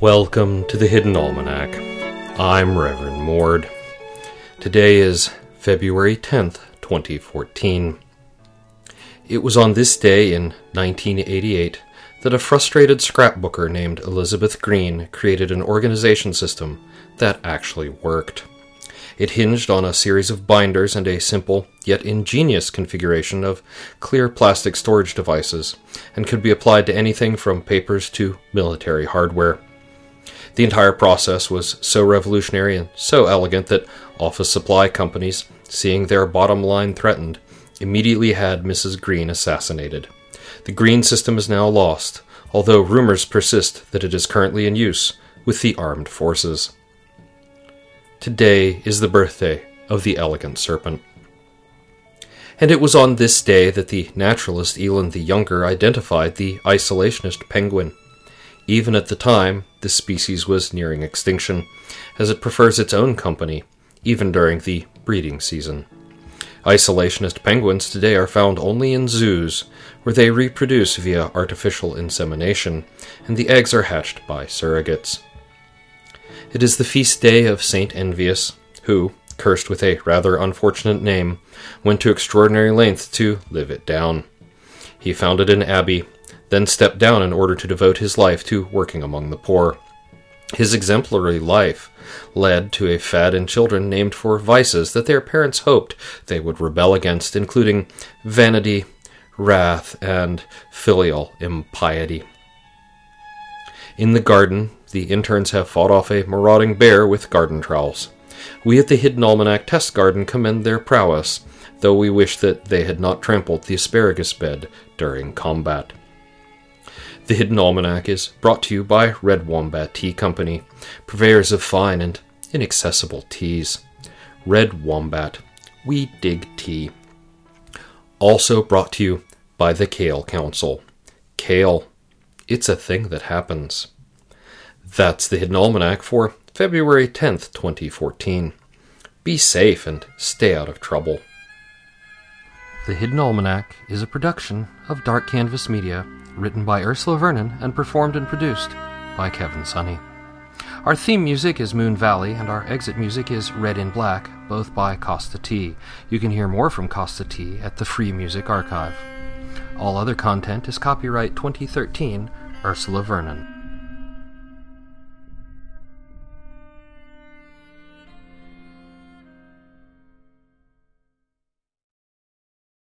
Welcome to the Hidden Almanac. I'm Reverend Mord. Today is February 10th, 2014. It was on this day in 1988 that a frustrated scrapbooker named Elizabeth Green created an organization system that actually worked. It hinged on a series of binders and a simple yet ingenious configuration of clear plastic storage devices, and could be applied to anything from papers to military hardware. The entire process was so revolutionary and so elegant that office supply companies, seeing their bottom line threatened, immediately had Mrs. Green assassinated. The Green system is now lost, although rumors persist that it is currently in use with the armed forces. Today is the birthday of the elegant serpent. And it was on this day that the naturalist Eland the Younger identified the isolationist penguin. Even at the time, this species was nearing extinction, as it prefers its own company, even during the breeding season. Isolationist penguins today are found only in zoos, where they reproduce via artificial insemination, and the eggs are hatched by surrogates. It is the feast day of Saint Envious, who, cursed with a rather unfortunate name, went to extraordinary lengths to live it down. He founded an abbey then stepped down in order to devote his life to working among the poor. His exemplary life led to a fad in children named for vices that their parents hoped they would rebel against, including vanity, wrath, and filial impiety. In the garden, the interns have fought off a marauding bear with garden trowels. We at the Hidden Almanac Test Garden commend their prowess, though we wish that they had not trampled the asparagus bed during combat. The Hidden Almanac is brought to you by Red Wombat Tea Company, purveyors of fine and inaccessible teas. Red Wombat, we dig tea. Also brought to you by the Kale Council. Kale, it's a thing that happens. That's the Hidden Almanac for February 10th, 2014. Be safe and stay out of trouble. The Hidden Almanac is a production of Dark Canvas Media written by Ursula Vernon and performed and produced by Kevin Sonney. Our theme music is Moon Valley, and our exit music is Red in Black, both by Kosta T. You can hear more from Kosta T at the Free Music Archive. All other content is copyright 2013 Ursula Vernon.